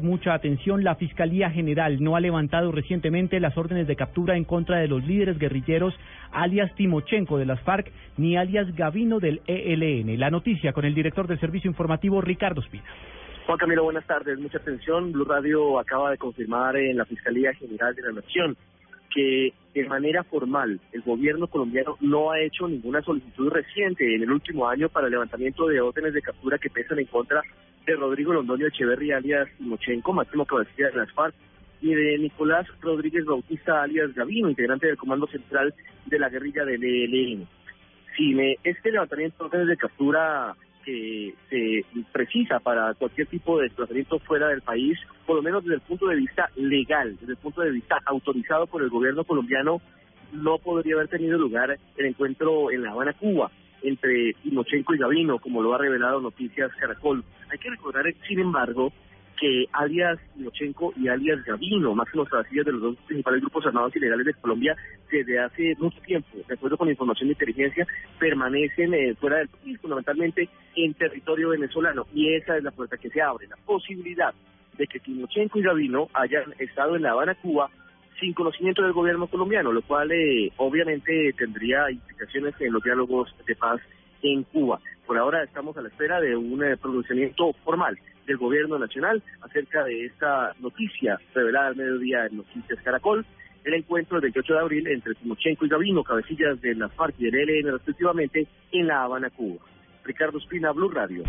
Mucha atención, la Fiscalía General no ha levantado recientemente las órdenes de captura en contra de los líderes guerrilleros alias Timochenko de las FARC ni alias Gavino del ELN. La noticia con el director del Servicio Informativo Ricardo Espina. Juan Camilo, buenas tardes. Mucha atención. Blue Radio acaba de confirmar en la Fiscalía General de la Nación que de manera formal el gobierno colombiano no ha hecho ninguna solicitud reciente en el último año para el levantamiento de órdenes de captura que pesan en contra de Rodrigo Londoño Echeverri alias Timochenko, máximo cabecilla de las FARC, y de Nicolás Rodríguez Bautista alias Gavino, integrante del Comando Central de la guerrilla del ELN. Si este levantamiento de captura que se precisa para cualquier tipo de desplazamiento fuera del país, por lo menos desde el punto de vista legal, desde el punto de vista autorizado por el gobierno colombiano, no podría haber tenido lugar el encuentro en La Habana, Cuba entre Timochenko y Gavino, como lo ha revelado Noticias Caracol. Hay que recordar, sin embargo, que alias Timochenko y alias Gavino, máximos cabecillas de los dos principales grupos armados ilegales de Colombia, desde hace mucho tiempo, de acuerdo con información de inteligencia, permanecen eh, fuera del país, fundamentalmente en territorio venezolano. Y esa es la puerta que se abre, la posibilidad de que Timochenko y Gavino hayan estado en La Habana, Cuba, sin conocimiento del gobierno colombiano, lo cual eh, obviamente tendría implicaciones en los diálogos de paz en Cuba. Por ahora estamos a la espera de un eh, pronunciamiento formal del gobierno nacional acerca de esta noticia revelada al mediodía en Noticias Caracol, el encuentro del 28 de abril entre Timochenko y Gavino, cabecillas de la FARC y del ELN respectivamente, en La Habana, Cuba. Ricardo Espina, Blue Radio.